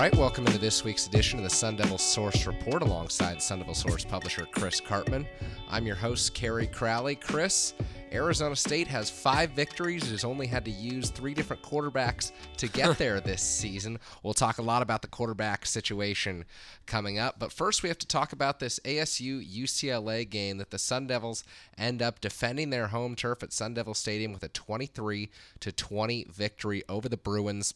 right, welcome into this week's edition of the Sun Devil Source Report alongside Sun Devil Source publisher Chris Karpman. I'm your host, Kerry Crowley. Chris, Arizona State has five victories. It has only had to use three different quarterbacks to get there this season. We'll talk a lot about the quarterback situation coming up. But first, we have to talk about this ASU UCLA game that the Sun Devils end up defending their home turf at Sun Devil Stadium with a 23 to 20 victory over the Bruins.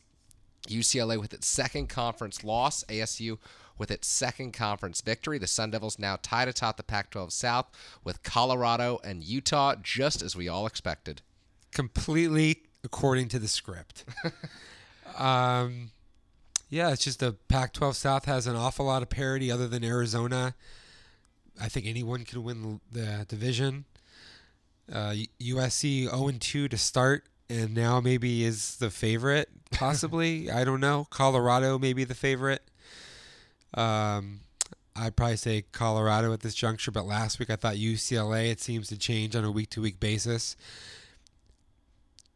UCLA with its second conference loss, ASU with its second conference victory. The Sun Devils now tied atop the Pac 12 South with Colorado and Utah, just as we all expected. Completely according to the script. um, yeah, it's just the Pac 12 South has an awful lot of parity other than Arizona. I think anyone can win the division. Uh, USC 0 2 to start and now maybe is the favorite, possibly. I don't know. Colorado maybe the favorite. Um, I'd probably say Colorado at this juncture, but last week I thought UCLA. It seems to change on a week to week basis.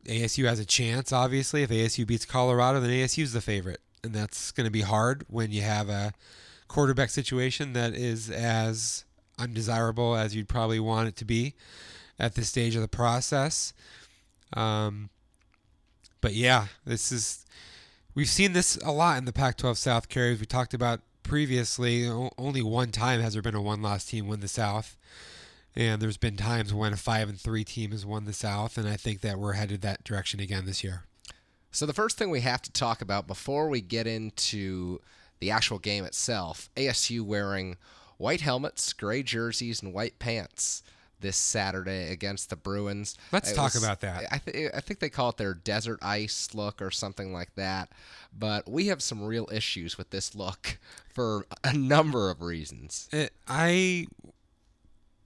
ASU has a chance, obviously. If ASU beats Colorado, then ASU is the favorite. And that's going to be hard when you have a quarterback situation that is as undesirable as you'd probably want it to be at this stage of the process. Um, but yeah, this is we've seen this a lot in the Pac-12 South carries. We talked about previously. Only one time has there been a one-loss team win the South, and there's been times when a five and three team has won the South, and I think that we're headed that direction again this year. So the first thing we have to talk about before we get into the actual game itself, ASU wearing white helmets, gray jerseys, and white pants this Saturday against the Bruins. Let's it talk was, about that. I, th- I think they call it their desert ice look or something like that. But we have some real issues with this look for a number of reasons. It, I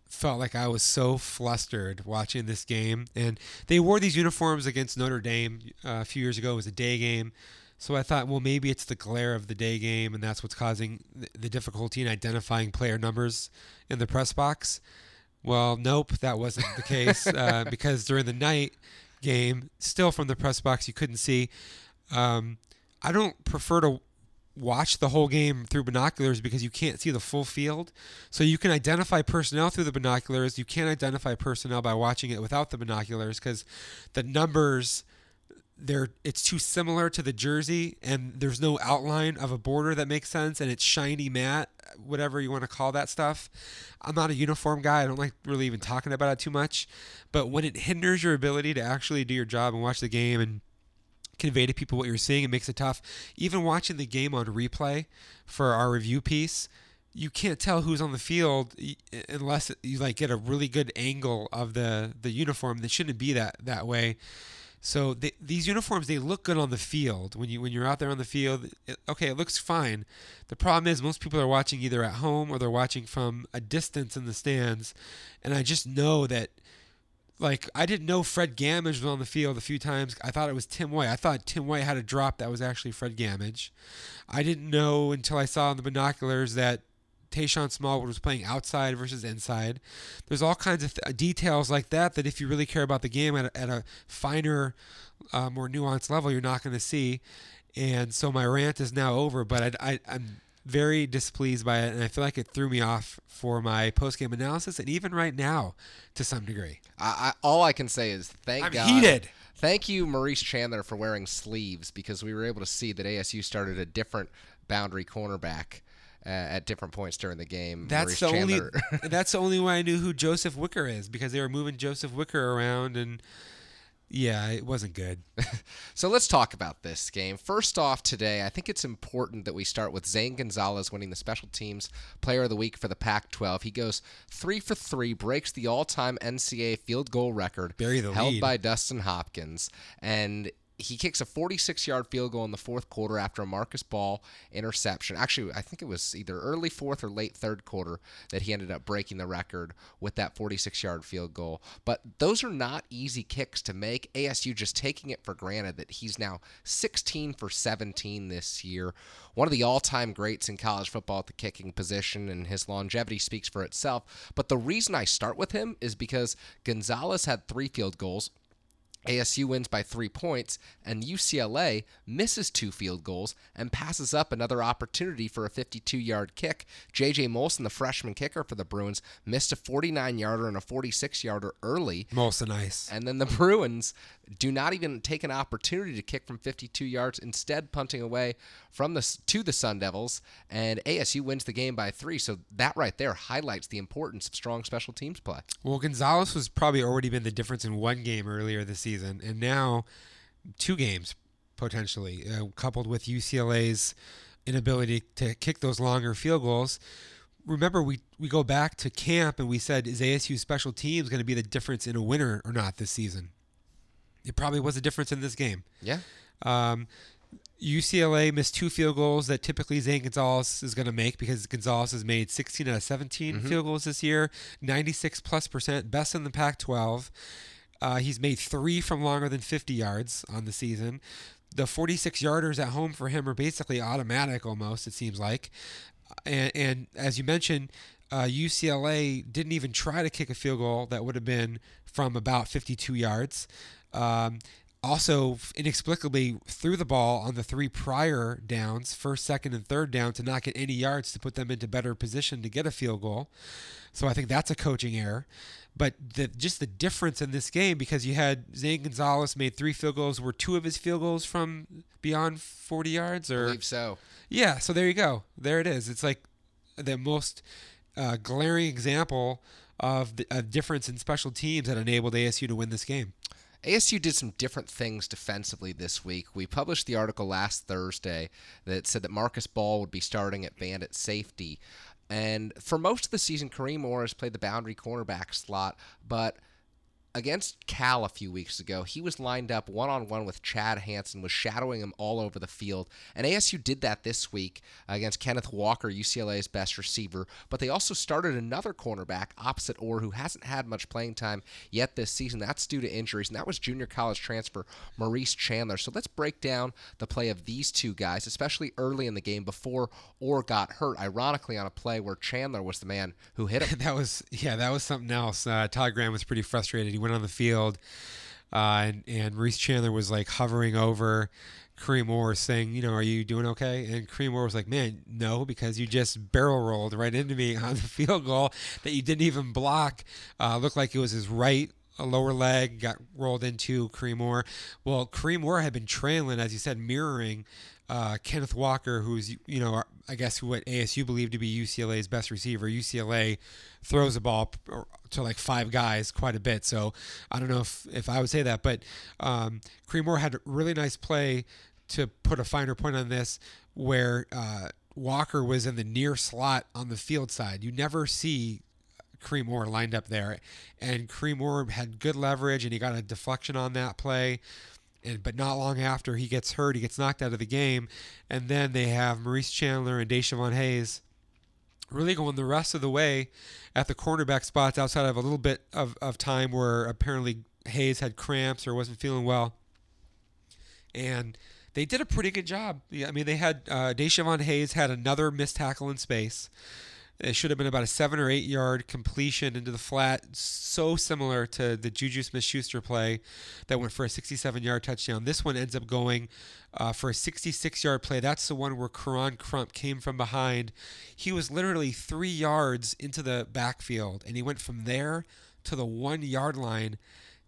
felt like I was so flustered watching this game. And they wore these uniforms against Notre Dame uh, a few years ago. It was a day game. So I thought, well, maybe it's the glare of the day game, and that's what's causing the difficulty in identifying player numbers in the press box. Well, nope, that wasn't the case uh, because during the night game, still from the press box, you couldn't see. Um, I don't prefer to watch the whole game through binoculars because you can't see the full field. So you can identify personnel through the binoculars. You can't identify personnel by watching it without the binoculars because the numbers they're it's too similar to the jersey and there's no outline of a border that makes sense and it's shiny matte whatever you want to call that stuff. I'm not a uniform guy i don't like really even talking about it too much but when it hinders your ability to actually do your job and watch the game and convey to people what you're seeing it makes it tough. Even watching the game on replay for our review piece you can't tell who's on the field unless you like get a really good angle of the the uniform that shouldn't be that that way so they, these uniforms they look good on the field when you when you're out there on the field. It, okay, it looks fine. The problem is most people are watching either at home or they're watching from a distance in the stands, and I just know that. Like I didn't know Fred Gammage was on the field a few times. I thought it was Tim White. I thought Tim White had a drop that was actually Fred Gammage. I didn't know until I saw in the binoculars that Tayshawn Smallwood was playing outside versus inside. There's all kinds of th- details like that that if you really care about the game at a, at a finer, uh, more nuanced level, you're not going to see. And so my rant is now over, but I, I, I'm very displeased by it, and I feel like it threw me off for my post game analysis, and even right now, to some degree. I, I, all I can say is thank I'm God. heated. Thank you, Maurice Chandler, for wearing sleeves because we were able to see that ASU started a different boundary cornerback uh, at different points during the game. That's Maurice the only. Chandler. that's the only way I knew who Joseph Wicker is because they were moving Joseph Wicker around and. Yeah, it wasn't good. so let's talk about this game. First off, today, I think it's important that we start with Zane Gonzalez winning the Special Teams Player of the Week for the Pac 12. He goes three for three, breaks the all time NCAA field goal record held lead. by Dustin Hopkins. And he kicks a 46 yard field goal in the fourth quarter after a Marcus Ball interception. Actually, I think it was either early fourth or late third quarter that he ended up breaking the record with that 46 yard field goal. But those are not easy kicks to make. ASU just taking it for granted that he's now 16 for 17 this year. One of the all time greats in college football at the kicking position, and his longevity speaks for itself. But the reason I start with him is because Gonzalez had three field goals ASU wins by three points, and UCLA misses two field goals and passes up another opportunity for a 52 yard kick. JJ Molson, the freshman kicker for the Bruins, missed a 49 yarder and a 46 yarder early. Molson ice. And then the Bruins do not even take an opportunity to kick from 52 yards, instead punting away from the to the Sun Devils, and ASU wins the game by three. So that right there highlights the importance of strong special teams play. Well, Gonzalez was probably already been the difference in one game earlier this season and now two games potentially, uh, coupled with UCLA's inability to kick those longer field goals. Remember, we, we go back to camp and we said, is ASU special teams going to be the difference in a winner or not this season? It probably was a difference in this game. Yeah. Um, UCLA missed two field goals that typically Zane Gonzalez is going to make because Gonzalez has made 16 out of 17 mm-hmm. field goals this year, 96 plus percent, best in the Pac 12. Uh, he's made three from longer than 50 yards on the season. The 46 yarders at home for him are basically automatic almost, it seems like. And, and as you mentioned, uh, UCLA didn't even try to kick a field goal that would have been from about 52 yards. Um, also, inexplicably, threw the ball on the three prior downs, first, second, and third down, to not get any yards to put them into better position to get a field goal. So I think that's a coaching error. But the, just the difference in this game because you had Zane Gonzalez made three field goals. Were two of his field goals from beyond 40 yards? Or I believe so. Yeah. So there you go. There it is. It's like the most uh, glaring example of the, a difference in special teams that enabled ASU to win this game. ASU did some different things defensively this week. We published the article last Thursday that said that Marcus Ball would be starting at Bandit safety. And for most of the season, Kareem Orr has played the boundary cornerback slot, but against Cal a few weeks ago, he was lined up one on one with Chad Hansen, was shadowing him all over the field. And ASU did that this week against Kenneth Walker, UCLA's best receiver. But they also started another cornerback opposite Orr who hasn't had much playing time yet this season. That's due to injuries, and that was junior college transfer Maurice Chandler. So let's break down the play of these two guys, especially early in the game before Orr got hurt. Ironically, on a play where Chandler was the man who hit him. that was yeah, that was something else. Uh, Todd Graham was pretty frustrated. He went on the field, uh, and and Reese Chandler was like hovering over Kareem Orr, saying, "You know, are you doing okay?" And Kareem Orr was like, "Man, no, because you just barrel rolled right into me on the field goal that you didn't even block. Uh, looked like it was his right." A lower leg got rolled into Kareem Orr. Well, Kareem Orr had been trailing, as you said, mirroring uh, Kenneth Walker, who's you know I guess what ASU believed to be UCLA's best receiver. UCLA throws the ball to like five guys quite a bit, so I don't know if, if I would say that, but um, Kareem Orr had a really nice play to put a finer point on this, where uh, Walker was in the near slot on the field side. You never see Kareem Orr lined up there, and Kareem Orr had good leverage, and he got a deflection on that play and but not long after he gets hurt, he gets knocked out of the game, and then they have Maurice Chandler and Deshaun Hayes really going the rest of the way at the cornerback spots outside of a little bit of, of time where apparently Hayes had cramps or wasn't feeling well. And they did a pretty good job. I mean, they had uh, Deshaun Hayes had another missed tackle in space. It should have been about a seven or eight yard completion into the flat, so similar to the Juju Smith Schuster play that went for a 67 yard touchdown. This one ends up going uh, for a 66 yard play. That's the one where Koron Crump came from behind. He was literally three yards into the backfield, and he went from there to the one yard line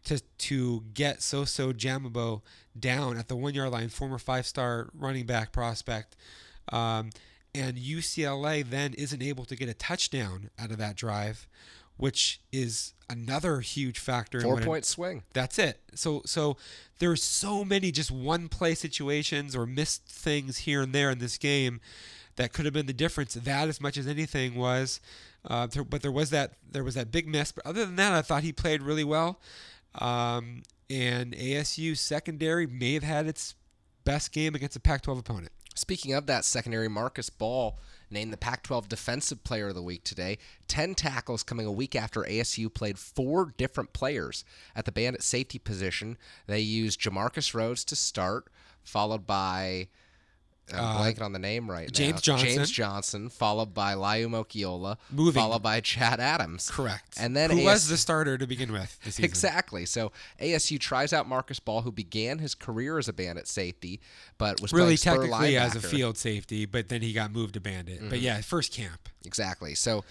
to to get Soso Jamabo down at the one yard line, former five star running back prospect. Um, and UCLA then isn't able to get a touchdown out of that drive, which is another huge factor. Four point it, swing. That's it. So so there's so many just one play situations or missed things here and there in this game that could have been the difference. That as much as anything was, uh, there, but there was that there was that big miss. But other than that, I thought he played really well. Um, and ASU secondary may have had its best game against a Pac-12 opponent. Speaking of that secondary, Marcus Ball named the Pac 12 Defensive Player of the Week today. 10 tackles coming a week after ASU played four different players at the bandit safety position. They used Jamarcus Rhodes to start, followed by I'm Uh, blanking on the name right James now. Johnson. James Johnson, followed by Laiu Moeakiola, Moving. followed by Chad Adams. Correct. And then who AS was the starter to begin with this season? Exactly. So ASU tries out Marcus Ball, who began his career as a bandit safety, but was Really, technically as a field safety, but then he got moved to bandit. But Mm-hmm. yeah, first camp. Exactly. So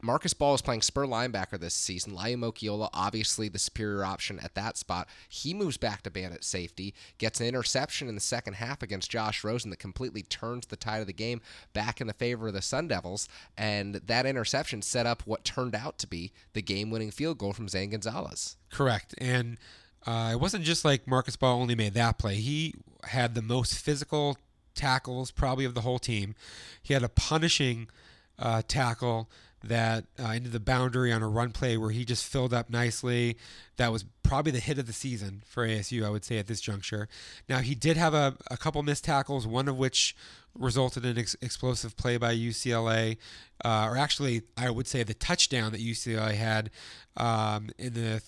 Marcus Ball is playing spur linebacker this season. Laiu Moeakiola, obviously the superior option at that spot. He moves back to bandit safety, gets an interception in the second half against Josh Rosen that completely turns the tide of the game back in the favor of the Sun Devils. And that interception set up what turned out to be the game winning field goal from Zane Gonzalez. Correct. And uh, it wasn't just like Marcus Ball only made that play. He had the most physical tackles probably of the whole team. He had a punishing uh, tackle that uh, into the boundary on a run play where he just filled up nicely. That was probably the hit of the season for ASU, I would say, at this juncture. Now, he did have a, a couple missed tackles, one of which resulted in ex- explosive play by UCLA, uh, or actually, I would say the touchdown that UCLA had um, in the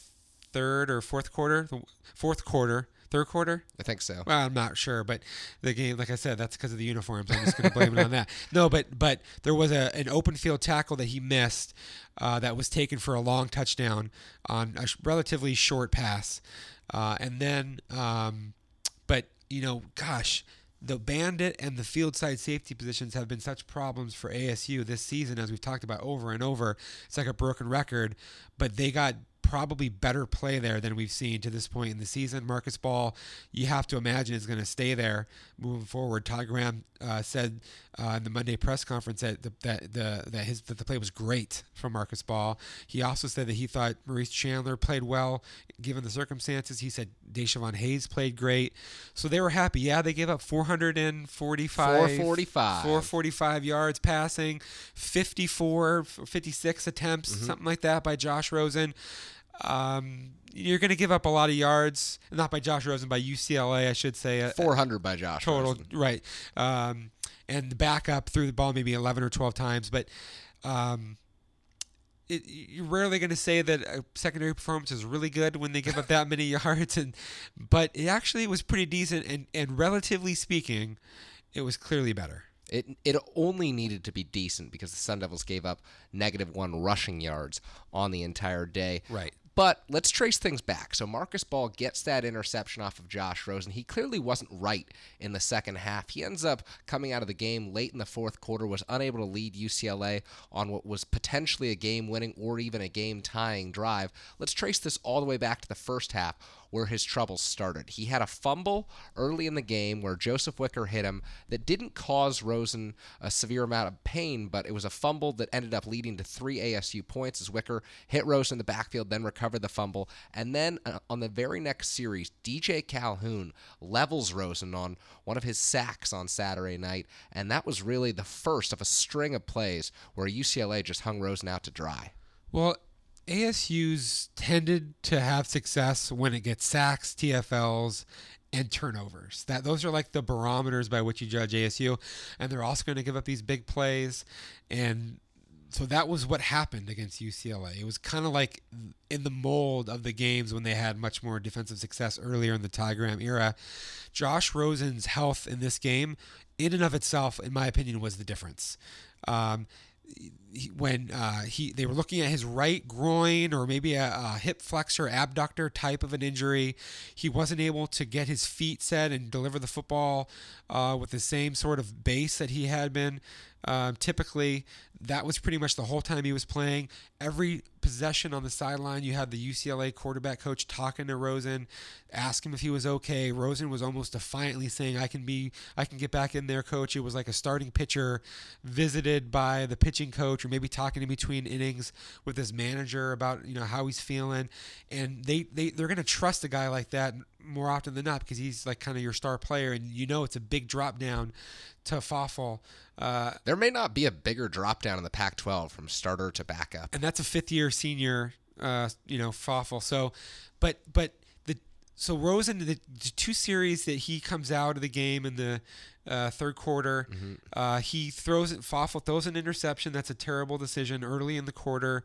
third or fourth quarter, the fourth quarter, third quarter. I think so. Well, I'm not sure, but the game, like I said, that's because of the uniforms. I'm just going to blame it on that. No, but but there was a an open field tackle that he missed uh, that was taken for a long touchdown on a sh- relatively short pass, uh, and then, um, but you know, gosh. The bandit and the field side safety positions have been such problems for ASU this season, as we've talked about over and over. It's like a broken record, but they got probably better play there than we've seen to this point in the season. Marcus Ball, you have to imagine, is going to stay there moving forward. Todd Graham uh, said uh, in the Monday press conference that the, that the that his that the play was great from Marcus Ball. He also said that he thought Maurice Chandler played well given the circumstances. He said Deshaun Hayes played great, so they were happy. Yeah, they gave up 445, 445. 445 yards passing, 54, 56 attempts, something like that by Josh Rosen. Um, you're going to give up a lot of yards, not by Josh Rosen, by UCLA, I should say. uh, 400 by Josh. total, Rosen. right? Um, and the backup threw the ball maybe 11 or 12 times, but um, it, you're rarely going to say that a secondary performance is really good when they give up that many yards, and but it actually was pretty decent, and and relatively speaking, it was clearly better. It it only needed to be decent because the Sun Devils gave up negative one rushing yards on the entire day. Right. But let's trace things back. So Marcus Ball gets that interception off of Josh Rosen. He clearly wasn't right in the second half. He ends up coming out of the game late in the fourth quarter, was unable to lead UCLA on what was potentially a game winning or even a game tying drive. Let's trace this all the way back to the first half where his troubles started. He had a fumble early in the game where Joseph Wicker hit him that didn't cause Rosen a severe amount of pain, but it was a fumble that ended up leading to three ASU points as Wicker hit Rosen in the backfield, then recovered the fumble. And then uh, on the very next series, DJ Calhoun levels Rosen on one of his sacks on Saturday night, and that was really the first of a string of plays where UCLA just hung Rosen out to dry. Well, ASU's tended to have success when it gets sacks, TFLs, and turnovers. That those are like the barometers by which you judge ASU, and they're also going to give up these big plays, and so that was what happened against UCLA. It was kind of like in the mold of the games when they had much more defensive success earlier in the Todd Graham era. Josh Rosen's health in this game, in and of itself, in my opinion, was the difference. Um, when uh, he they were looking at his right groin or maybe a, a hip flexor abductor type of an injury, he wasn't able to get his feet set and deliver the football uh, with the same sort of base that he had been. Um, typically, that was pretty much the whole time he was playing. Every possession on the sideline, you had the UCLA quarterback coach talking to Rosen, ask him if he was okay. Rosen was almost defiantly saying, "I can be, I can get back in there, coach." It was like a starting pitcher visited by the pitching coach, or maybe talking in between innings with his manager about you know how he's feeling, and they they they're gonna trust a guy like that more often than not because he's like kind of your star player, and you know it's a big drop down to Fafaul. Uh, There may not be a bigger drop down in the Pac 12 from starter to backup. and that's a fifth year senior, uh, you know, Fafaul. So, but but the so Rosen, the, the two series that he comes out of the game in the uh, third quarter, Mm-hmm. uh, he throws it. Throws an interception. That's a terrible decision early in the quarter,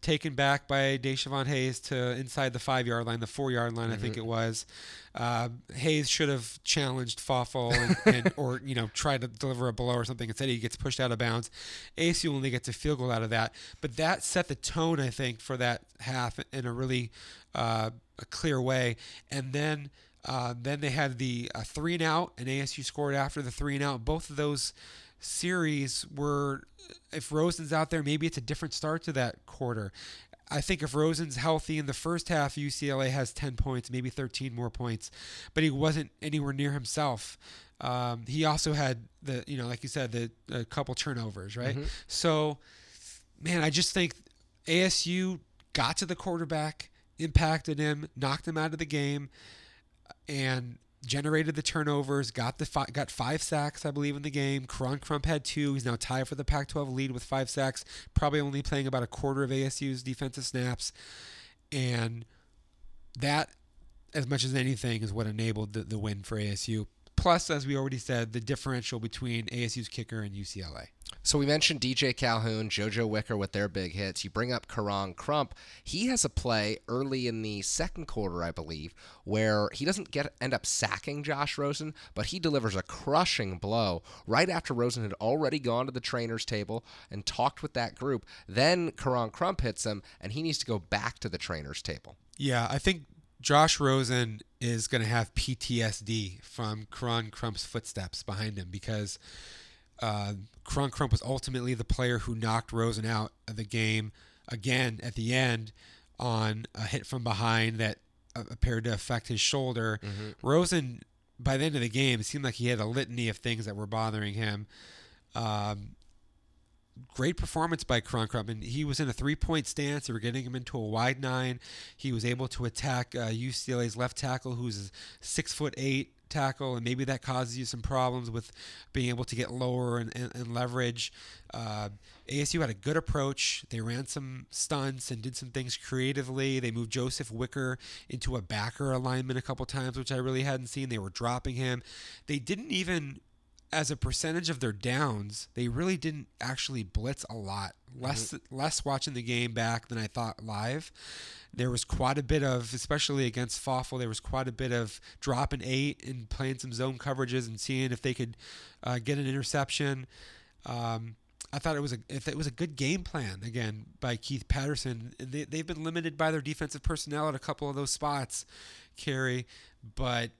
taken back by Deshaun Hayes to inside the five yard line, the four yard line, I think Mm-hmm. it was. Uh, Hayes should have challenged Fafaul and, and or you know tried to deliver a blow or something. Instead, he gets pushed out of bounds. ASU only gets a field goal out of that, but that set the tone, I think, for that half in a really uh, a clear way. And then uh, then they had the uh, three and out, and ASU scored after the three and out. Both of those series were, if Rosen's out there, maybe it's a different start to that quarter. I think if Rosen's healthy in the first half, UCLA has 10 points, maybe 13 more points, but he wasn't anywhere near himself. Um, he also had the, you know, like you said, the a couple turnovers, right? So, man, I just think ASU got to the quarterback, impacted him, knocked him out of the game, and generated the turnovers. Got the fi- got five sacks, I believe, in the game. Koron Crump had two. He's now tied for the Pac-12 lead with five sacks. Probably only playing about a quarter of ASU's defensive snaps, and that, as much as anything, is what enabled the, the win for ASU. Plus, as we already said, the differential between ASU's kicker and UCLA. So we mentioned DJ Calhoun, JoJo Wicker with their big hits. You bring up Koron Crump. He has a play early in the second quarter, I believe, where he doesn't get end up sacking Josh Rosen, but he delivers a crushing blow right after Rosen had already gone to the trainer's table and talked with that group. Then Koron Crump hits him, and he needs to go back to the trainer's table. Yeah, I think Josh Rosen is going to have PTSD from Koron Crump's footsteps behind him because uh, Koron Crump was ultimately the player who knocked Rosen out of the game again at the end on a hit from behind that uh, appeared to affect his shoulder. Rosen, by the end of the game, it seemed like he had a litany of things that were bothering him. Um, great performance by Koron Crump. And he was in a three point stance. They were getting him into a wide nine. He was able to attack uh, UCLA's left tackle, who's a six foot eight tackle, and maybe that causes you some problems with being able to get lower and, and, and leverage. Uh, ASU had a good approach. They ran some stunts and did some things creatively. They moved Joseph Wicker into a backer alignment a couple times, which I really hadn't seen. They were dropping him. They didn't even as a percentage of their downs, they really didn't actually blitz a lot. Less less watching the game back than I thought live. There was quite a bit of, especially against Fafaul, there was quite a bit of dropping eight and playing some zone coverages and seeing if they could uh, get an interception. Um, I thought it was a if it was a good game plan again by Keith Patterson. They, they've been limited by their defensive personnel at a couple of those spots, Kerry, but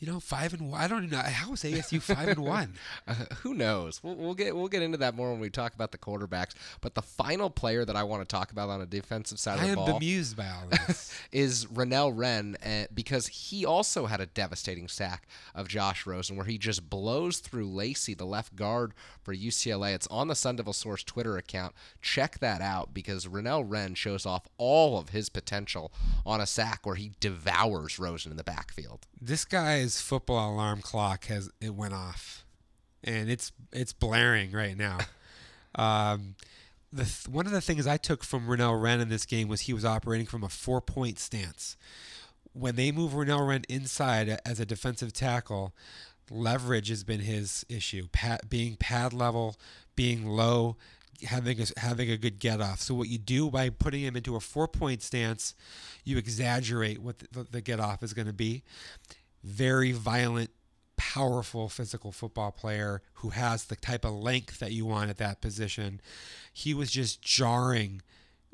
you know, five and one. I don't even know how is ASU five and one. Uh, who knows? We'll, we'll get we'll get into that more when we talk about the quarterbacks. But the final player that I want to talk about on a defensive side of I the am ball bemused by all this. is Rennell Wren uh, because he also had a devastating sack of Josh Rosen where he just blows through Lacy, the left guard for UCLA. It's on the Sun Devil Source Twitter account. Check that out because Rennell Wren shows off all of his potential on a sack where he devours Rosen in the backfield. this guy's football alarm clock has it went off, and it's it's blaring right now. Um, the th- one of the things I took from Rennell Wren in this game was he was operating from a four point stance. When they move Rennell Wren inside as a defensive tackle, leverage has been his issue. Pat, being pad level, being low, having a, having a good get off. So what you do by putting him into a four point stance, you exaggerate what the, the get off is going to be. Very violent, powerful physical football player who has the type of length that you want at that position. He was just jarring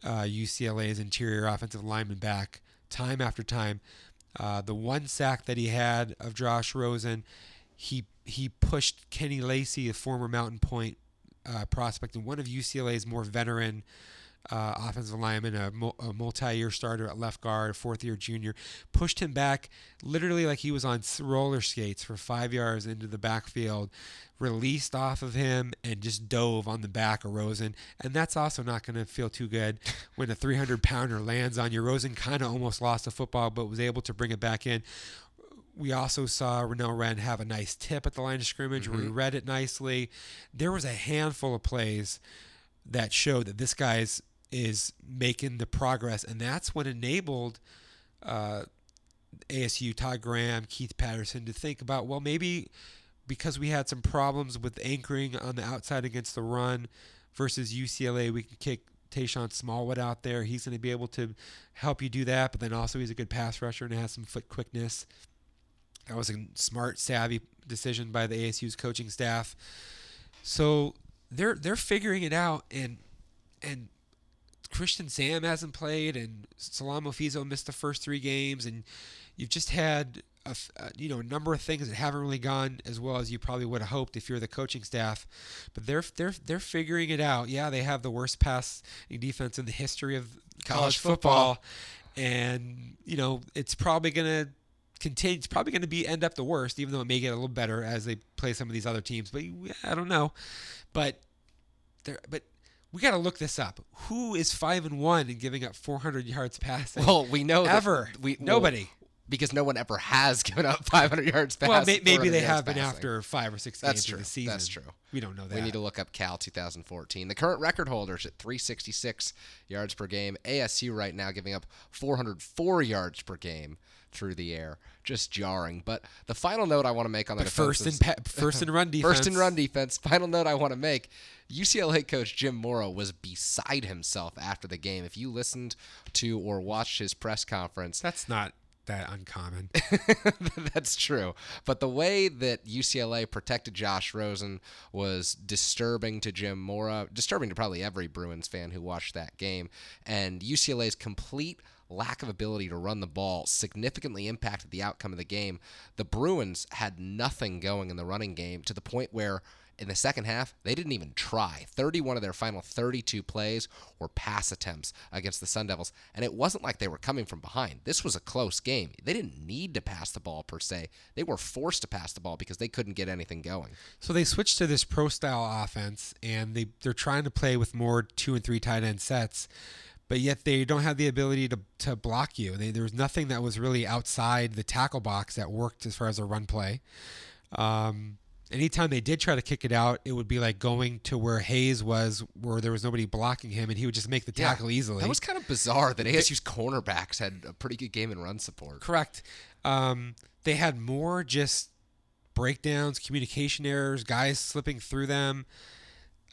uh, UCLA's interior offensive lineman back time after time. Uh, the one sack that he had of Josh Rosen, he he pushed Kenny Lacy, a former Mountain Pointe uh, prospect and one of UCLA's more veteran uh, offensive lineman, a, a multi-year starter at left guard, a fourth-year junior, pushed him back literally like he was on roller skates for five yards into the backfield, released off of him, and just dove on the back of Rosen. And that's also not going to feel too good when a 300-pounder lands on you. Rosen kind of almost lost the football, but was able to bring it back in we also saw Rennell Wren have a nice tip at the line of scrimmage where he read it nicely. There was a handful of plays that showed that this guy's is making the progress, and that's what enabled uh, ASU, Todd Graham, Keith Patterson to think about, well, maybe because we had some problems with anchoring on the outside against the run versus UCLA, we can kick Tayshawn Smallwood out there. He's going to be able to help you do that, but then also he's a good pass rusher and has some foot quickness. That was a smart, savvy decision by the ASU's coaching staff. So they're they're figuring it out, and and Christian Sam hasn't played, and Salamo Fiso missed the first three games, and you've just had a, a, uh, you know a number of things that haven't really gone as well as you probably would have hoped if you're the coaching staff. But they're they're they're figuring it out. Yeah, they have the worst passing defense in the history of college, college football, football, and you know it's probably gonna continue. It's probably gonna be end up the worst, even though it may get a little better as they play some of these other teams. But I don't know. But there, but we got to look this up. Who is five and one and giving up 400 yards passing? Well, we know ever. we nobody. Well, because no one ever has given up 500 yards passing. Well, may, maybe they have been after five or six That's games true. of the season. That's true. We don't know that. We need to look up Cal 2014. The current record holders at 366 yards per game. ASU right now giving up 404 yards per game through the air. Just jarring. But the final note I want to make on the first and pa- first in run defense. first in run defense. Final note I want to make UCLA coach Jim Mora was beside himself after the game. If you listened to or watched his press conference, that's not that uncommon. That's true. But the way that UCLA protected Josh Rosen was disturbing to Jim Mora, disturbing to probably every Bruins fan who watched that game. And UCLA's complete lack of ability to run the ball significantly impacted the outcome of the game. The Bruins had nothing going in the running game to the point where in the second half, they didn't even try. 31 of their final 32 plays were pass attempts against the Sun Devils, and it wasn't like they were coming from behind. This was a close game. They didn't need to pass the ball per se. They were forced to pass the ball because they couldn't get anything going. So they switched to this pro style offense, and they they're trying to play with more two and three tight end sets but yet they don't have the ability to, to block you. They, there was nothing that was really outside the tackle box that worked as far as a run play. Um, anytime they did try to kick it out, it would be like going to where Hayes was, where there was nobody blocking him, and he would just make the tackle yeah, easily. That was kind of bizarre that ASU's cornerbacks had a pretty good game in run support. Correct. Um, they had more just breakdowns, communication errors, guys slipping through them.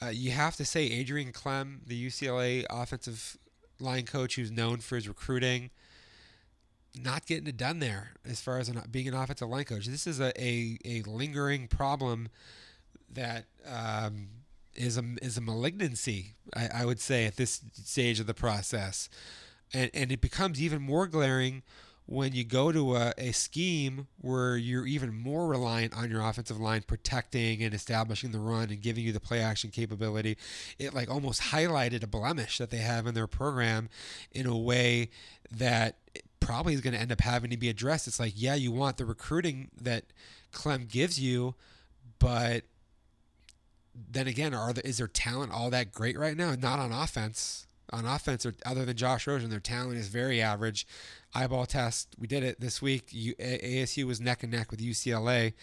Uh, you have to say, Adrian Klemm, the UCLA offensive line coach who's known for his recruiting, not getting it done there as far as being an offensive line coach. This is a, a, a lingering problem that um, is a is a malignancy, I, I, would say, at this stage of the process, and and it becomes even more glaring when you go to a, a scheme where you're even more reliant on your offensive line protecting and establishing the run and giving you the play action capability. It like almost highlighted a blemish that they have in their program in a way that probably is going to end up having to be addressed. It's like, yeah, you want the recruiting that Klemm gives you, but then again, are there, is their talent all that great right now? Not on offense. On offense, other than Josh Rosen, their talent is very average. Eyeball test, we did it this week. ASU was neck and neck with UCLA.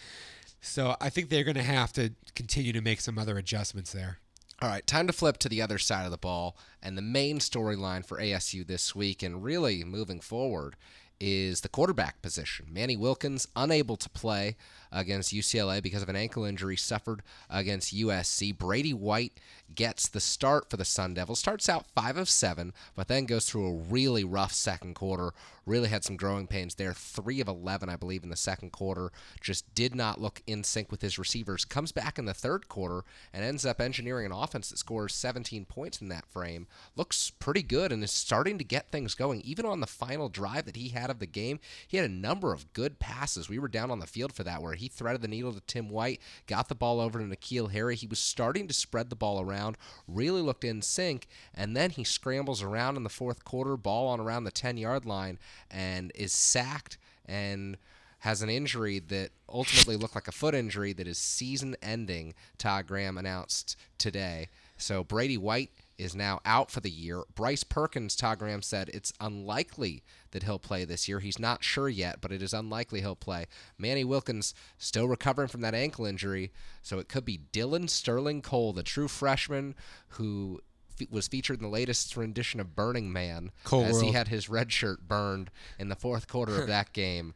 So I think they're going to have to continue to make some other adjustments there. All right, time to flip to the other side of the ball. And the main storyline for ASU this week and really moving forward is the quarterback position. Manny Wilkins unable to play against UCLA because of an ankle injury suffered against USC. Brady White gets the start for the Sun Devils. Starts out 5 of 7, but then goes through a really rough second quarter. Really had some growing pains there. 3 of 11, I believe, in the second quarter. Just did not look in sync with his receivers. Comes back in the third quarter and ends up engineering an offense that scores 17 points in that frame. Looks pretty good and is starting to get things going. Even on the final drive that he had of the game, he had a number of good passes. We were down on the field for that where he threaded the needle to Tim White, got the ball over to N'Keal Harry. He was starting to spread the ball around, really looked in sync, and then he scrambles around in the fourth quarter, ball on around the 10 yard line, and is sacked and has an injury that ultimately looked like a foot injury that is season ending, Todd Graham announced today. So Brady White is now out for the year. Bryce Perkins, Todd Graham said, it's unlikely that he'll play this year. He's not sure yet, but it is unlikely he'll play. Manny Wilkins still recovering from that ankle injury, so it could be Dillon Sterling Cole, the true freshman who fe- was featured in the latest rendition of Burning Man Cold as he had his red shirt burned in the fourth quarter of that game.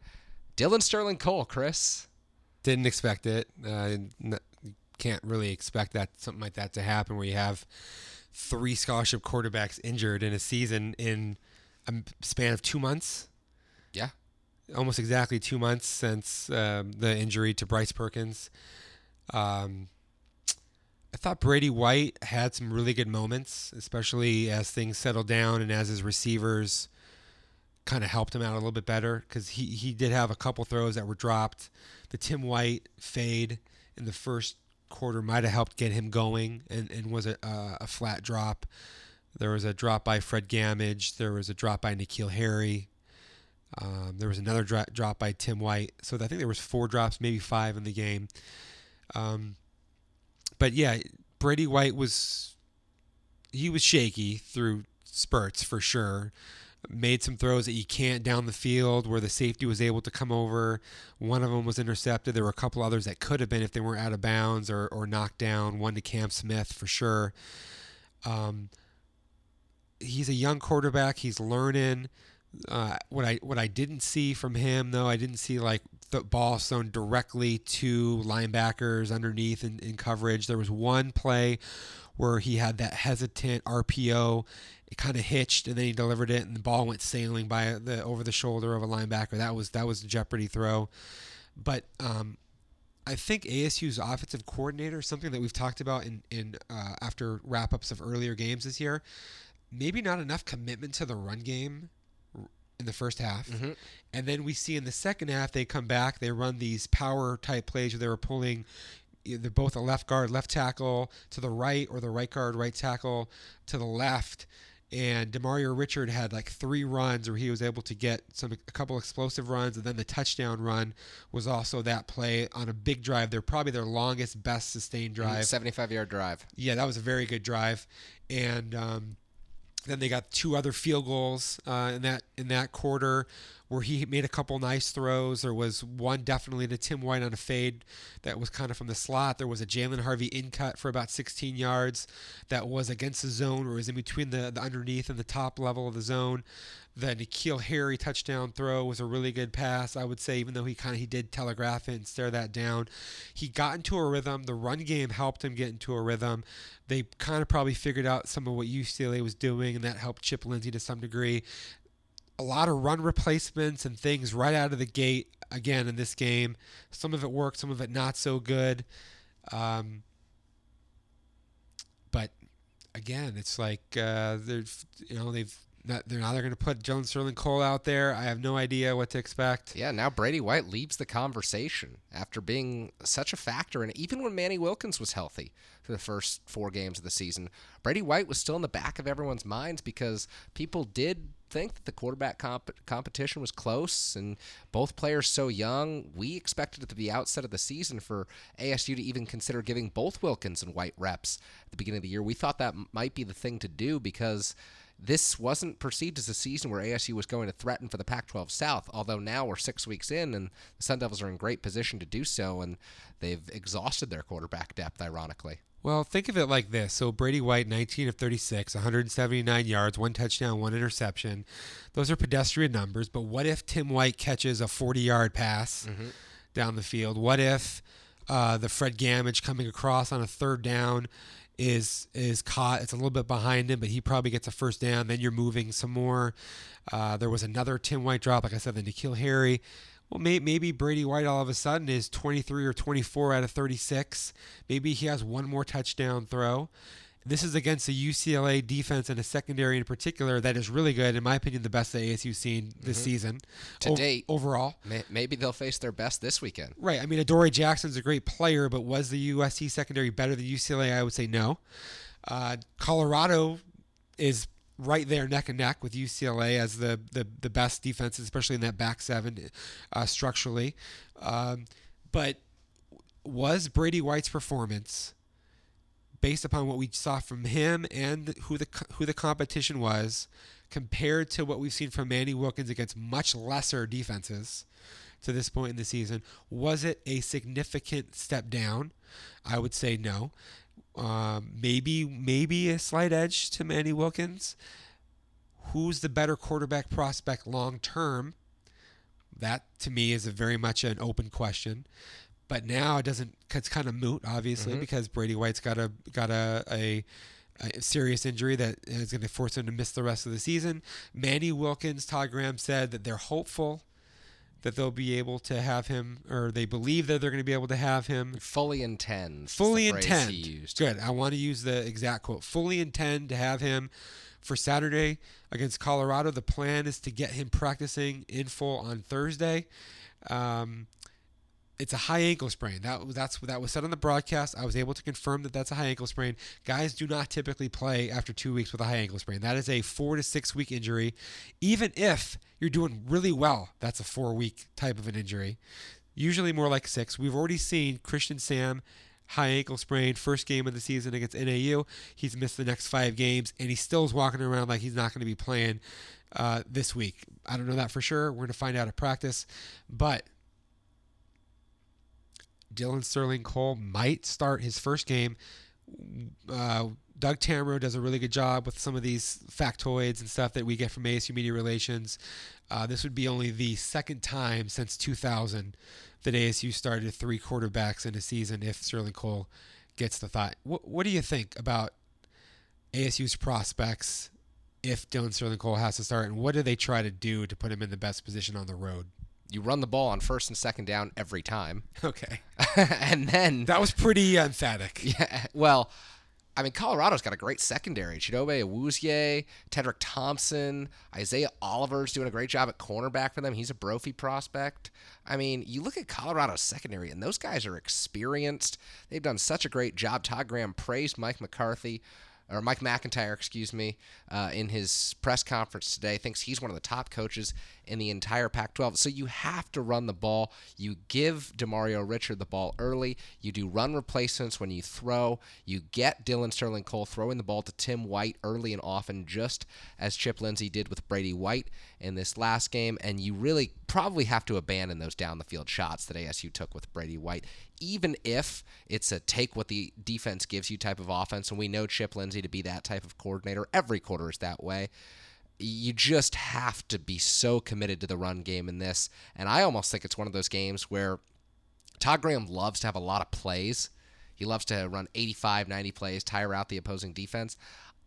Dillon Sterling Cole, Chris. Didn't expect it. Uh, n- can't really expect that something like that to happen where you have three scholarship quarterbacks injured in a season in a span of two months. Yeah. almost exactly two months since um, the injury to Bryce Perkins. Um, I thought Brady White had some really good moments, especially as things settled down and as his receivers kind of helped him out a little bit better because he, he did have a couple throws that were dropped. The Tim White fade in the first quarter might have helped get him going and, and was a, a, a flat drop. There was a drop by Fred Gammage. There was a drop by N'Keal Harry. Um, there was another dro- drop by Tim White. So I think there was four drops, maybe five in the game. Um, but yeah, Brady White was he was shaky through spurts for sure. Made some throws that you can't down the field where the safety was able to come over. One of them was intercepted. There were a couple others that could have been if they weren't out of bounds or, or knocked down. One to Cam Smith for sure. Um, he's a young quarterback. He's learning. Uh, what I what I didn't see from him though, I didn't see like the ball thrown directly to linebackers underneath in, in coverage. There was one play where he had that hesitant RPO. It kind of hitched and then he delivered it and the ball went sailing by the over the shoulder of a linebacker. That was that was a jeopardy throw. But um, I think ASU's offensive coordinator, something that we've talked about in in uh, after wrap ups of earlier games this year, maybe not enough commitment to the run game in the first half. Mm-hmm. And then we see in the second half they come back, they run these power type plays where they were pulling either both a left guard, left tackle to the right or the right guard, right tackle to the left. And Demario Richard had like three runs where he was able to get some a couple explosive runs, and then the touchdown run was also that play on a big drive. They're probably their longest, best sustained drive. 75 yard drive. Yeah, that was a very good drive, and um, then they got two other field goals uh, in that in that quarter where he made a couple nice throws. There was one definitely to Tim White on a fade that was kind of from the slot. There was a Jalen Harvey in cut for about 16 yards that was against the zone, or was in between the, the underneath and the top level of the zone. The N'Keal Harry touchdown throw was a really good pass, I would say, even though he kind of he did telegraph it and stare that down. He got into a rhythm. The run game helped him get into a rhythm. They kind of probably figured out some of what UCLA was doing, and that helped Chip Lindsey to some degree a lot of run replacements and things right out of the gate again in this game. Some of it worked, some of it not so good. Um, but again, it's like uh, they're you know they've not, they're now they're going to put Jones Sterling Cole out there. I have no idea what to expect. Yeah, now Brady White leaves the conversation after being such a factor. And even when Manny Wilkins was healthy for the first four games of the season, Brady White was still in the back of everyone's minds because people did think that the quarterback comp- competition was close and both players so young. We expected at the outset of the season for ASU to even consider giving both Wilkins and White reps at the beginning of the year. We thought that might be the thing to do because this wasn't perceived as a season where ASU was going to threaten for the Pac 12 South, although now we're six weeks in and the Sun Devils are in great position to do so, and they've exhausted their quarterback depth, ironically. Well, think of it like this. So Brady White, 19 of 36, 179 yards, one touchdown, one interception. Those are pedestrian numbers, but what if Tim White catches a 40 yard pass Mm-hmm. down the field? What if uh, the Fred Gammage coming across on a third down is is caught? It's a little bit behind him, but he probably gets a first down. Then you're moving some more. Uh, there was another Tim White drop, like I said, the N'Keal Harry. Well, may, maybe Brady White all of a sudden is 23 or 24 out of 36. Maybe he has one more touchdown throw. This is against a UCLA defense and a secondary in particular that is really good, in my opinion, the best that ASU's seen this season To o- date. overall. May- Maybe they'll face their best this weekend. Right. I mean, Adoree Jackson's a great player, but was the USC secondary better than UCLA? I would say no. Uh, Colorado is right there neck and neck with UCLA as the, the, the best defense, especially in that back seven uh, structurally. Um, but was Brady White's performance based upon what we saw from him and who the who the competition was compared to what we've seen from Manny Wilkins against much lesser defenses to this point in the season was it a significant step down I would say no Um, maybe maybe a slight edge to Manny Wilkins. Who's the better quarterback prospect long term? That to me is very much an open question. But now it doesn't. It's kind of moot, obviously, Mhm. because Brady White's got a got a, a, a serious injury that is going to force him to miss the rest of the season. Manny Wilkins, Todd Graham said that they're hopeful that they'll be able to have him, or they believe that they're going to be able to have him Fully intend. fully intend. Good. I want to use the exact quote. Fully intend to have him for Saturday against Colorado. The plan is to get him practicing in full on Thursday. Um, it's a high ankle sprain. That that's that was said on the broadcast. I was able to confirm that that's a high ankle sprain. Guys do not typically play after two weeks with a high ankle sprain. That is a four to six week injury. Even if you're doing really well, that's a four week type of an injury. Usually more like six. We've already seen Christian Sam high ankle sprain first game of the season against NAU. He's missed the next five games, and he still is walking around like he's not going to be playing uh, this week. I don't know that for sure. We're going to find out at practice, but Dillon Sterling Cole might start his first game. Uh, Doug Tammaro does a really good job with some of these factoids and stuff that we get from ASU Media Relations. Uh, this would be only the second time since 2000 that ASU started three quarterbacks in a season if Sterling Cole gets the thought. What, what do you think about ASU's prospects if Dillon Sterling Cole has to start, and what do they try to do to put him in the best position on the road? You run the ball on first and second down every time, Okay. and then That was pretty emphatic. Yeah, well, I mean, Colorado's got a great secondary. Chidobe Awuzie, Tedrick Thompson, Isaiah Oliver's doing a great job at cornerback for them. He's a Brophy prospect. I mean, you look at Colorado's secondary, and those guys are experienced. They've done such a great job. Todd Graham praised Mike McCarthy. Or Mike McIntyre, excuse me, uh, in his press conference today, thinks he's one of the top coaches in the entire Pac-12. So you have to run the ball. You give Demario Richard the ball early. You do run replacements when you throw. You get Dillon Sterling Cole throwing the ball to Tim White early and often, just as Chip Lindsey did with Brady White in this last game. And you really probably have to abandon those down the field shots that ASU took with Brady White, even if it's a take what the defense gives you type of offense. And we know Chip Lindsey to be that type of coordinator. Every quarter is that way you just have to be so committed to the run game in this. And I almost think it's one of those games where Todd Graham loves to have a lot of plays. He loves to run 85, 90 plays, tire out the opposing defense.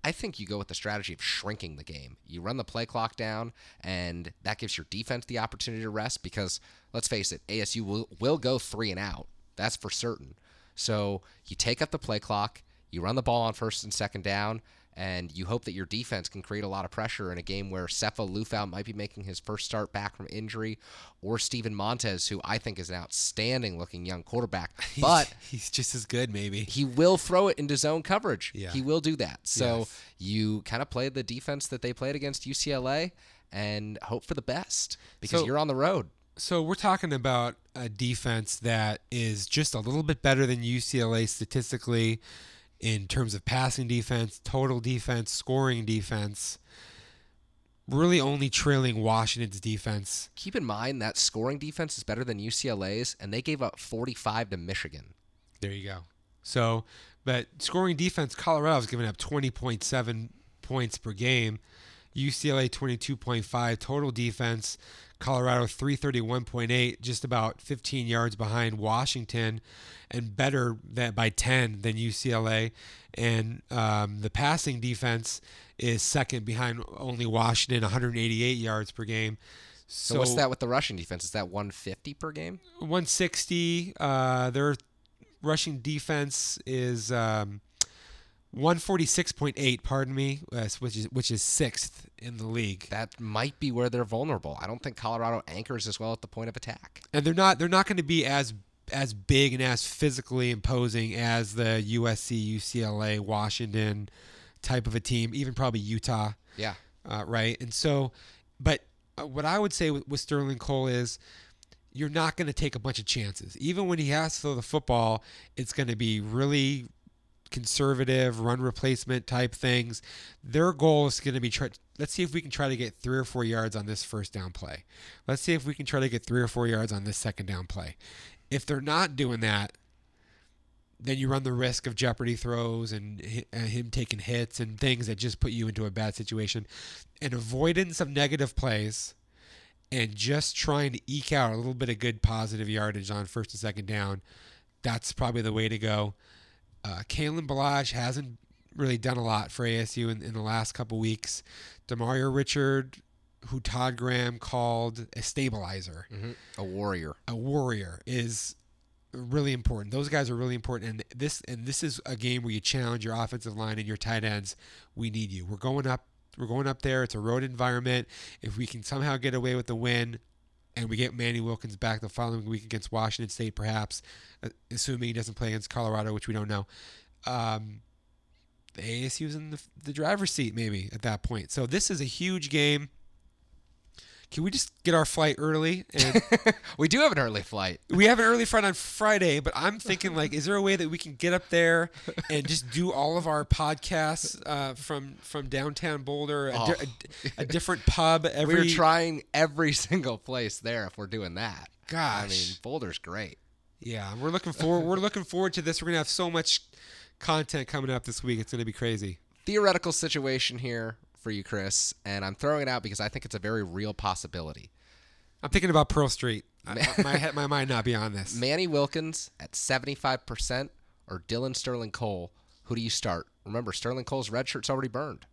I think you go with the strategy of shrinking the game. You run the play clock down, and that gives your defense the opportunity to rest because, let's face it, ASU will, will go three and out. That's for certain. So you take up the play clock, you run the ball on first and second down, and you hope that your defense can create a lot of pressure in a game where Sefo Liufau might be making his first start back from injury, or Steven Montez, who I think is an outstanding looking young quarterback. But he's just as good, maybe. he will throw it into zone coverage. Yeah. He will do that. So Yes. you kind of play the defense that they played against UCLA and hope for the best because So- you're on the road. So we're talking about a defense that is just a little bit better than UCLA statistically in terms of passing defense, total defense, scoring defense. Really only trailing Washington's defense. Keep in mind that scoring defense is better than UCLA's, and they gave up 45 to Michigan. There you go. So, but scoring defense, Colorado's giving up 20.7 points per game. UCLA 22.5 total defense. Colorado 331.8, just about 15 yards behind Washington, and better that by 10 than UCLA. And um, the passing defense is second behind only Washington, 188 yards per game. So, what's that with the rushing defense? Is that 150 per game? 160. Uh, their rushing defense is um, 146.8. Pardon me, uh, which is which is sixth in the league. That might be where they're vulnerable. I don't think Colorado anchors as well at the point of attack. And they're not they're not going to be as as big and as physically imposing as the USC, UCLA, Washington type of a team. Even probably Utah. Yeah. uh, right? And so, but uh, what I would say with, with Sterling Cole is you're not going to take a bunch of chances. Even when he has to throw the football, it's going to be really conservative run replacement type things. Their goal is going to be try. Let's see if we can try to get three or four yards on this first down play. Let's see if we can try to get three or four yards on this second down play. If they're not doing that, then you run the risk of jeopardy throws and, and uh, him taking hits and things that just put you into a bad situation. And avoidance of negative plays and just trying to eke out a little bit of good positive yardage on first and second down, that's probably the way to go. Uh, Kalen Ballage hasn't really done a lot for ASU in, in the last couple weeks. Demario Richard, who Todd Graham called a stabilizer, hmm A warrior. a warrior, is really important. Those guys are really important, and this and this is a game where you challenge your offensive line and your tight ends. We need you. We're going up. We're going up there. It's a road environment. If we can somehow get away with the win, and we get Manny Wilkins back the following week against Washington State, perhaps, uh, assuming he doesn't play against Colorado, which we don't know. Um, the in the, the driver's seat maybe at that point. So this is a huge game. Can we just get our flight early? And We do have an early flight. we have an early flight on Friday, but I'm thinking like, is there a way that we can get up there and just do all of our podcasts uh, from from downtown Boulder, a, di- Oh. a, a different pub every? We're trying every single place there if we're doing that. Gosh, I mean, Boulder's great. Yeah, we're looking forward. We're looking forward to this. We're gonna have so much content coming up this week. It's gonna be crazy. Theoretical situation here for you, Chris, and I'm throwing it out because I think it's a very real possibility. I'm thinking about Pearl Street. I, my head, my mind not be on this. Manny Wilkins at 75% or Dillon Sterling Cole. Who do you start? Remember, Sterling Cole's red shirt's already burned.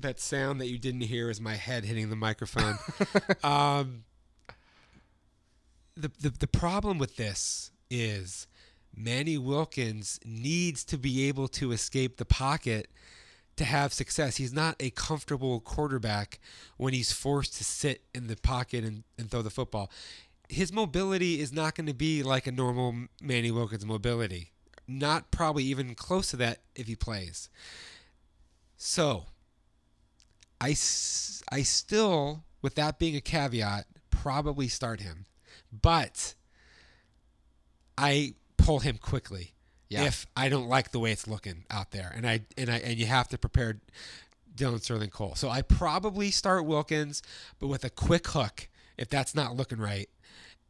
That sound that you didn't hear is my head hitting the microphone. um, the, the the problem with this is Manny Wilkins needs to be able to escape the pocket to have success. He's not a comfortable quarterback when he's forced to sit in the pocket and, and throw the football. His mobility is not going to be like a normal Manny Wilkins mobility. Not probably even close to that if he plays. So, I, I still, with that being a caveat, probably start him. But I pull him quickly Yeah. if I don't like the way it's looking out there, and I and I and you have to prepare Dillon Sterling Cole. So I probably start Wilkins, but with a quick hook if that's not looking right,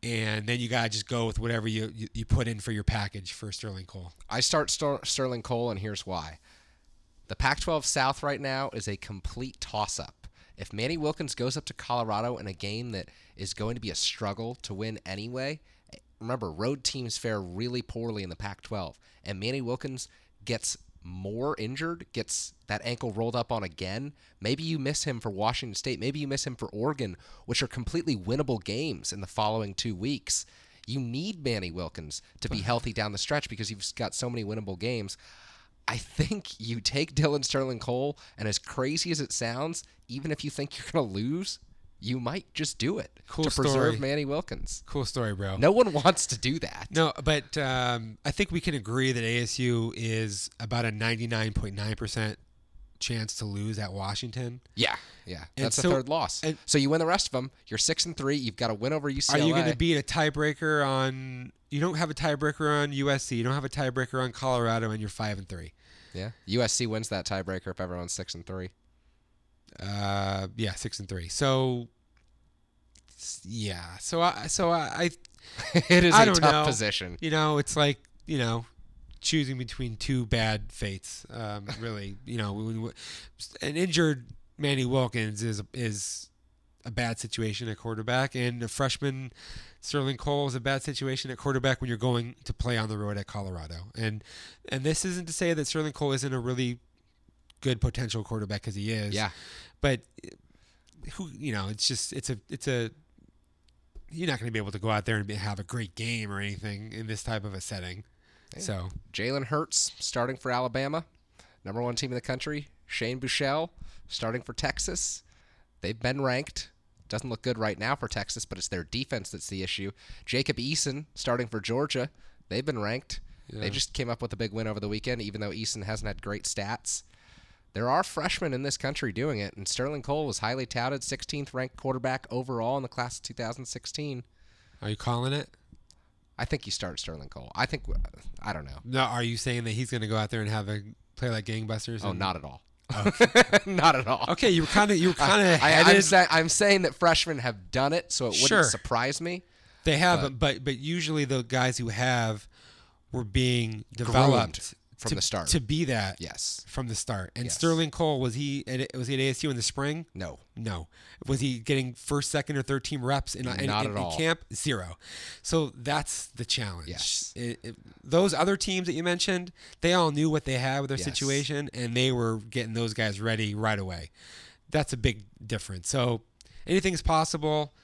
and then you gotta just go with whatever you you, you put in for your package for Sterling Cole. I start Ster- Sterling Cole, and here's why. The Pac 12 South right now is a complete toss up. If Manny Wilkins goes up to Colorado in a game that is going to be a struggle to win anyway, remember, road teams fare really poorly in the Pac 12, and Manny Wilkins gets more injured, gets that ankle rolled up on again. Maybe you miss him for Washington State. Maybe you miss him for Oregon, which are completely winnable games in the following two weeks. You need Manny Wilkins to be healthy down the stretch because you've got so many winnable games. I think you take Dillon Sterling Cole, and as crazy as it sounds, even if you think you're going to lose, you might just do it Cool to preserve story. Manny Wilkins. Cool story, bro. No one wants to do that. No, but um, I think we can agree that ASU is about a 99.9% chance to lose at Washington. Yeah, yeah, And that's so- a third loss. and- so you win the rest of them. You're six and three. You've got to win over UCLA. Are you going to beat a tiebreaker on? You don't have a tiebreaker on USC. You don't have a tiebreaker on Colorado, and you're five and three. Yeah, USC wins that tiebreaker if everyone's six and three. Uh, yeah, six and three. So, yeah. So I, so I, I it is I a tough know. position. you know, it's like you know, choosing between two bad fates. Um, really, you know, an injured Manny Wilkins is is a bad situation at quarterback, and a freshman Sterling Cole is a bad situation at quarterback when you're going to play on the road at Colorado. And and this isn't to say that Sterling Cole isn't a really good potential quarterback because he is. Yeah, But eh, who you know, it's just it's a it's a you're not going to be able to go out there and be, have a great game or anything in this type of a setting. So Jalen Hurts starting for Alabama, number one team in the country. Shane Buechele starting for Texas. They've been ranked. Doesn't look good right now for Texas, but it's their defense that's the issue. Jacob Eason starting for Georgia. They've been ranked. They just came up with a big win over the weekend, even though Eason hasn't had great stats. There are freshmen in this country doing it, and Sterling Cole was highly touted, 16th ranked quarterback overall in the class of 2016. are you calling it? I think you start Sterling Cole. I think I don't know. No, are you saying that he's going to go out there and have a play like gangbusters? Oh, not at all. not at all. Okay, you were kind of you were kind of I, I'm, headed. sa- I'm saying that freshmen have done it, so it wouldn't Sure. surprise me. They have, but- but but usually the guys who have were being developed from to, the start. to be that yes. from the start. And Yes. Sterling Cole was he at, was he at ASU in the spring? No. No. Was he getting first, second, or third team reps in, in, Not in- at in all. camp? Zero. So that's the challenge. Yes. It- it- those other teams that you mentioned, they all knew what they had with their Yes. situation, and they were getting those guys ready right away. That's a big difference. So anything's possible,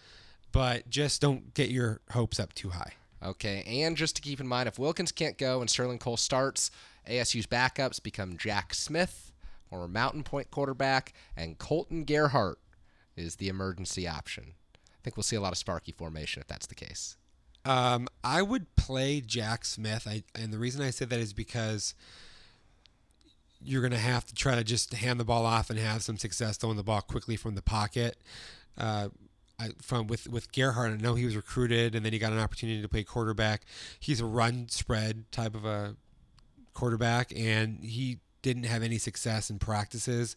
but just don't get your hopes up too high. Okay, and just to keep in mind, if Wilkins can't go and Sterling Cole starts, ASU's backups become Jack Smith, former Mountain Pointe quarterback, and Coltin Gerhart is the emergency option. I think we'll see a lot of Sparky formation if that's the case. Um, I would play Jack Smith, I, and the reason I say that is because you're going to have to try to just hand the ball off and have some success throwing the ball quickly from the pocket. Uh, I, from with with Gerhart, I know he was recruited, and then he got an opportunity to play quarterback. He's a run spread type of a quarterback, and he didn't have any success in practices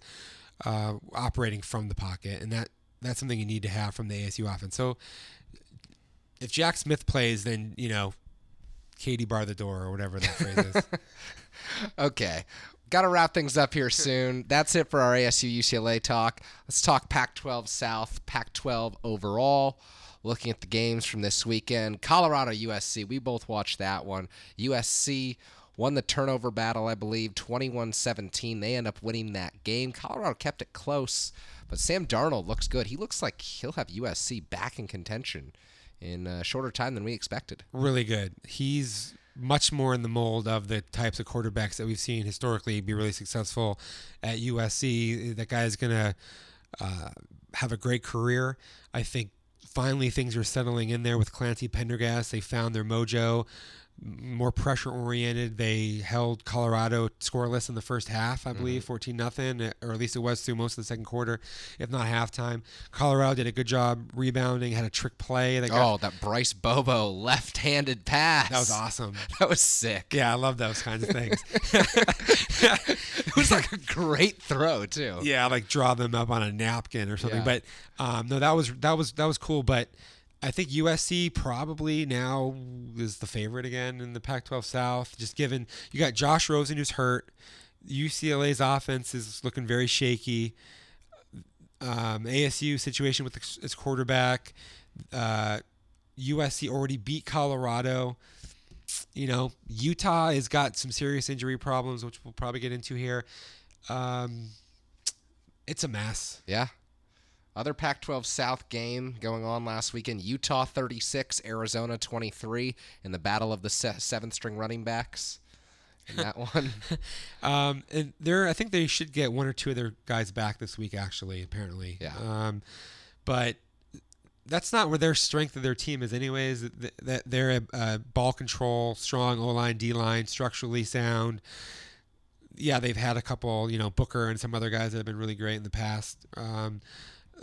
uh, operating from the pocket, and that that's something you need to have from the ASU offense. So if Jack Smith plays, then you know, Katie bar the door or whatever that phrase is. Okay. Got to wrap things up here soon. That's it for our ASU UCLA talk. Let's talk Pac 12 South, Pac 12 overall. Looking at the games from this weekend Colorado USC. We both watched that one. USC won the turnover battle, I believe, 21 17. They end up winning that game. Colorado kept it close, but Sam Darnold looks good. He looks like he'll have USC back in contention in a shorter time than we expected. really good. He's much more in the mold of the types of quarterbacks that we've seen historically be really successful at USC. That guy is gonna uh, have a great career. I think finally things are settling in there with Clancy Pendergast. They found their mojo. More pressure oriented. They held Colorado scoreless in the first half, I believe, fourteen nothing, or at least it was through most of the second quarter, if not halftime. Colorado did a good job rebounding. Had a trick play that got Oh, that Bryce Bobo left handed pass. that was awesome. That was sick. Yeah, I love those kinds of things. It was like a great throw too. yeah, like draw them up on a napkin or something. Yeah. But um, no, that was that was that was cool. But I think USC probably now is the favorite again in the Pac-12 South. Just given you got Josh Rosen who's hurt, UCLA's offense is looking very shaky. Um, ASU situation with its quarterback. Uh, USC already beat Colorado. You know, Utah has got some serious injury problems, which we'll probably get into here. Um, it's a mess. Yeah. Other Pac 12 South game going on last weekend Utah 36, Arizona 23 in the battle of the se- seventh string running backs. In that one. Um, and they're, I think they should get one or two of their guys back this week, actually, apparently. Yeah. Um, but that's not where their strength of their team is, anyways. That they're a, uh ball control, strong O line, D line, structurally sound. Yeah, they've had a couple, you know, Booker and some other guys that have been really great in the past. Um,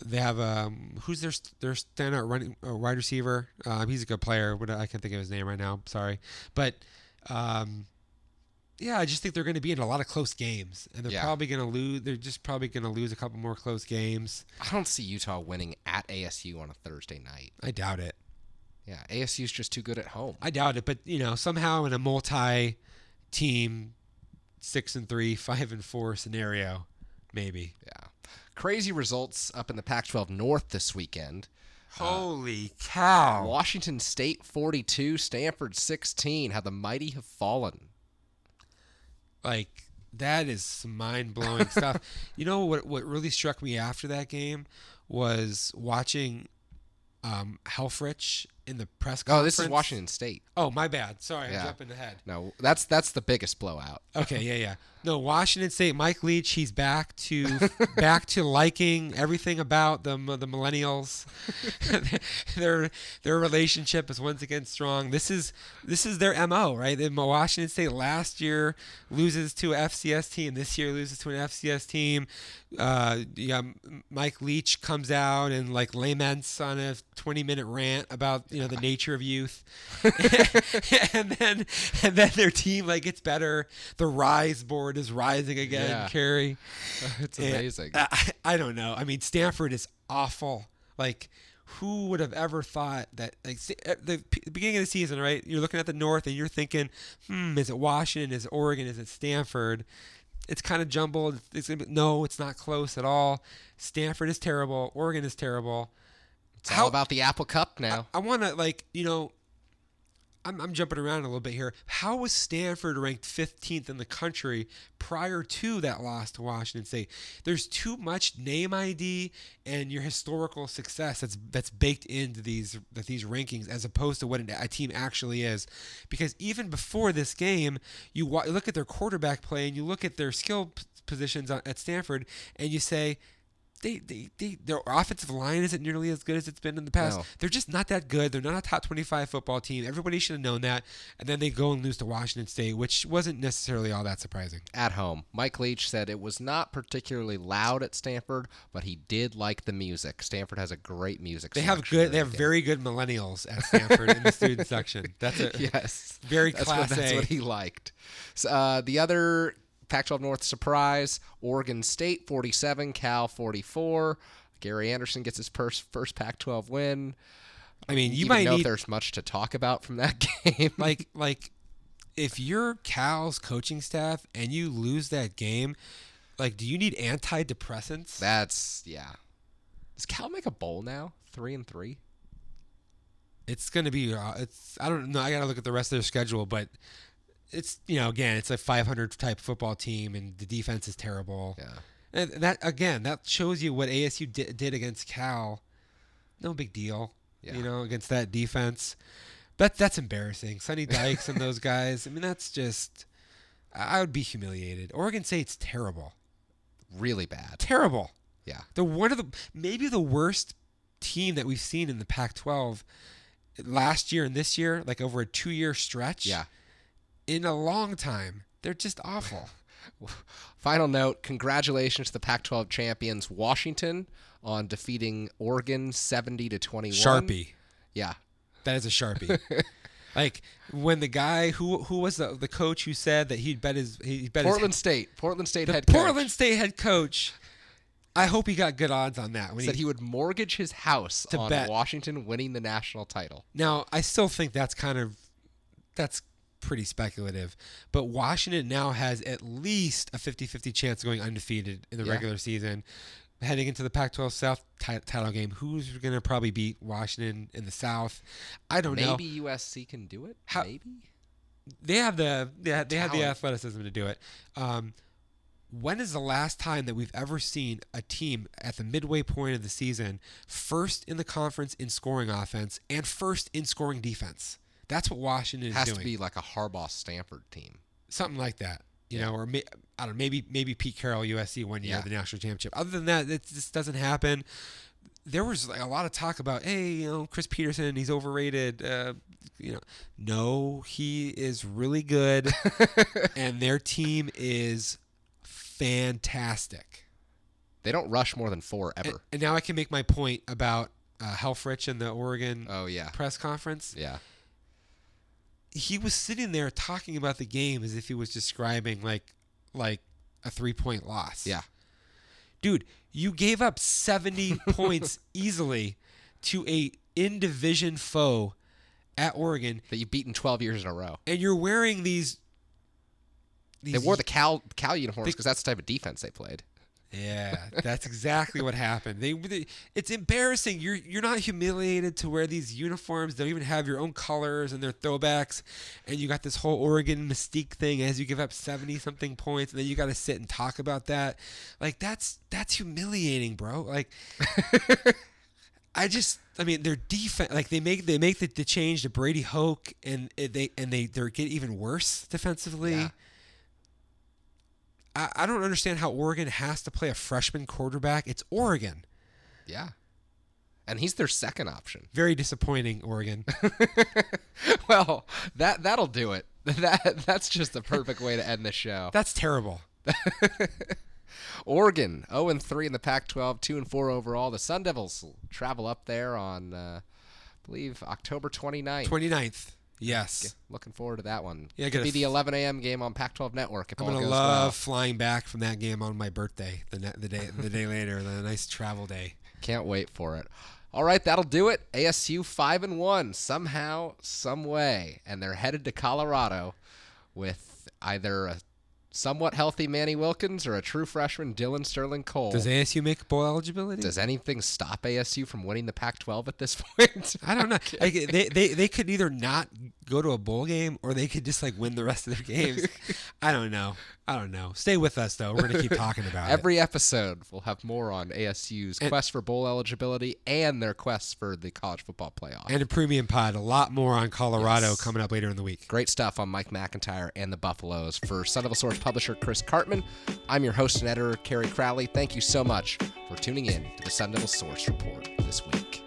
they have um, who's their their standout running uh, wide receiver? Um, he's a good player. What I can't think of his name right now. Sorry, but um, yeah, I just think they're going to be in a lot of close games, and they're Yeah. probably going to lose. They're just probably going to lose a couple more close games. I don't see Utah winning at ASU on a Thursday night. I doubt it. Yeah, ASU's just too good at home. I doubt it, but you know, somehow in a multi-team six and three, five and four scenario, maybe. Yeah. Crazy results up in the Pac 12 North this weekend. Holy cow! Washington State 42, Stanford 16. How the mighty have fallen. Like that is some mind-blowing stuff. You know what? What really struck me after that game was watching um, Helfrich in the press Oh, this is Washington State. Oh, my bad. Sorry, Yeah. I'm jumping ahead. No, that's that's the biggest blowout. Okay, yeah, yeah. No, Washington State. Mike Leach. He's back to back to liking everything about the the millennials. their their relationship is once again strong. This is this is their mo, right? The Washington State last year loses to a FCS team. This year loses to an FCS team. Uh, yeah, Mike Leach comes out and like laments on a 20 minute rant about you know the nature of youth, and then and then their team like gets better. The rise board is rising again. Yeah. Kerry, it's And amazing. I, I don't know. I mean, Stanford is awful. Like who would have ever thought that like at the beginning of the season, right? You're looking at the North and you're thinking, hmm, is it Washington? Is it Oregon? Is it Stanford? It's kind of jumbled. It's gonna be, no, it's not close at all. Stanford is terrible. Oregon is terrible. It's all about the Apple Cup now. I want to like you know. I'm, I'm jumping around a little bit here. How was Stanford ranked 15th in the country prior to that loss to Washington State? There's too much name ID and your historical success that's that's baked into these that these rankings as opposed to what a team actually is. Because even before this game, you look at their quarterback play and you look at their skill positions on- at Stanford and you say. They, they, they, their offensive line isn't nearly as good as it's been in the past. No. They're just not that good. They're not a top 25 football team. Everybody should have known that. And then they go and lose to Washington State, which wasn't necessarily all that surprising. At home, Mike Leach said it was not particularly loud at Stanford, but he did like the music. Stanford has a great music. They have good. They have the very good millennials at Stanford in the student section. That's a yes, very that's class what, that's A. what he liked. So, uh, the other Pac-12 North surprise: Oregon State 47, Cal 44. Gary Anderson gets his first first Pac-12 win. I mean, you Even might know if need there's much to talk about from that game. like like if you're Cal's coaching staff and you lose that game, like, do you need antidepressants? That's yeah. Does Cal make a bowl now? Three and three. it's going to be uh, it's I don't know I got to look at the rest of their schedule but it's you know again it's a 500 type football team and the defense is terrible Yeah. and that again that shows you what ASU did, did against Cal no big deal Yeah. you know against that defense that that's embarrassing Sonny Dykes and those guys I mean that's just I I would be humiliated Oregon State's terrible Really bad. terrible Yeah. they're one of the maybe the worst team that we've seen in the Pac-12 last year and this year, like over a two-year stretch. Yeah. In a long time. They're just awful. Final note: Congratulations to the Pac-12 champions Washington on defeating Oregon 70 to 21. Sharpie. Yeah. That is a sharpie. like when the guy who who was the the coach who said that he'd bet his he bet Portland his State. Portland State the head Portland coach State head coach. I hope he got good odds on that. When he said he, he would mortgage his house To on bet. Washington winning the national title. Now, I still think that's kind of that's pretty speculative, but Washington now has at least a 50-50 chance of going undefeated in the Yeah. regular season. Heading into the Pac-12 South ti- title game, who's going to probably beat Washington in the South? I don't know. Maybe USC can do it. How- Maybe. They have the they have, they have the athleticism to do it. Um, when is the last time that we've ever seen a team at the midway point of the season first in the conference in scoring offense and first in scoring defense? That's what Washington is Has to be like a Harbaugh Stanford team. something like that. You Yeah. know, or may, I don't know, maybe maybe Pete Carroll USC one year Yeah. the national championship. Other than that, it just doesn't happen. There was like a lot of talk about, hey, you know, Chris Petersen, he's overrated. Uh, you know, no, he is really good, and their team is fantastic. They don't rush more than four And, ever. and now I can make my point about uh, Helfrich and the Oregon oh yeah. press conference. Yeah. He was sitting there talking about the game as if he was describing like like a three point loss. Yeah. Dude, you gave up 70 points easily to a in division foe at Oregon That you've beaten 12 years in a row. and you're wearing these, these They wore the Cal Cal uniforms because that's the type of defense they played. Yeah, that's exactly what happened. They, they, it's embarrassing. You're you're not humiliated to wear these uniforms. They don't even have your own colors and they're throwbacks, and you got this whole Oregon mystique thing as you give up seventy something points, and then you got to sit and talk about that. Like that's that's humiliating, bro. Like. I just, I mean, their defense, like they make they make the, the change to Brady Hoke, and they and they they get even worse defensively. Yeah. I, I don't understand how Oregon has to play a freshman quarterback. It's Oregon. Yeah. And he's their second option. Very disappointing, Oregon. well, that that'll do it. That that's just the perfect way to end the show. That's terrible. Oregon 0 and 3 in the Pac-12, 2 and 4 overall. The Sun Devils travel up there on, uh, I believe, October 29th. 29th. Yes. Looking forward to that one. Yeah, Could get a be the 11 a.m. game on Pac-12 Network I'm gonna love well. flying back from that game on my birthday. The ne- the day the day later, the nice travel day. Can't wait for it. All right, that'll do it. ASU five and one somehow, some way, and they're headed to Colorado with either a somewhat healthy Manny Wilkins or a true freshman Dillon Sterling Cole. Does ASU make bowl eligibility? Does anything stop ASU from winning the Pac-12 at this point? I don't know. Like, they, they they could either not go to a bowl game or they could just like win the rest of their games. I don't know. I don't know. Stay with us though. We're gonna keep talking about Every it. Every episode, we'll have more on ASU's And- quest for bowl eligibility and their quest for the college football playoff. And a premium pod. A lot more on Colorado Yes. coming up later in the week. Great stuff on Mike McIntyre and the Buffaloes. For Sun Devil Source publisher Chris Karpman, I'm your host and editor, Kerry Crowley. Thank you so much for tuning in to the Sun Devil Source Report this week.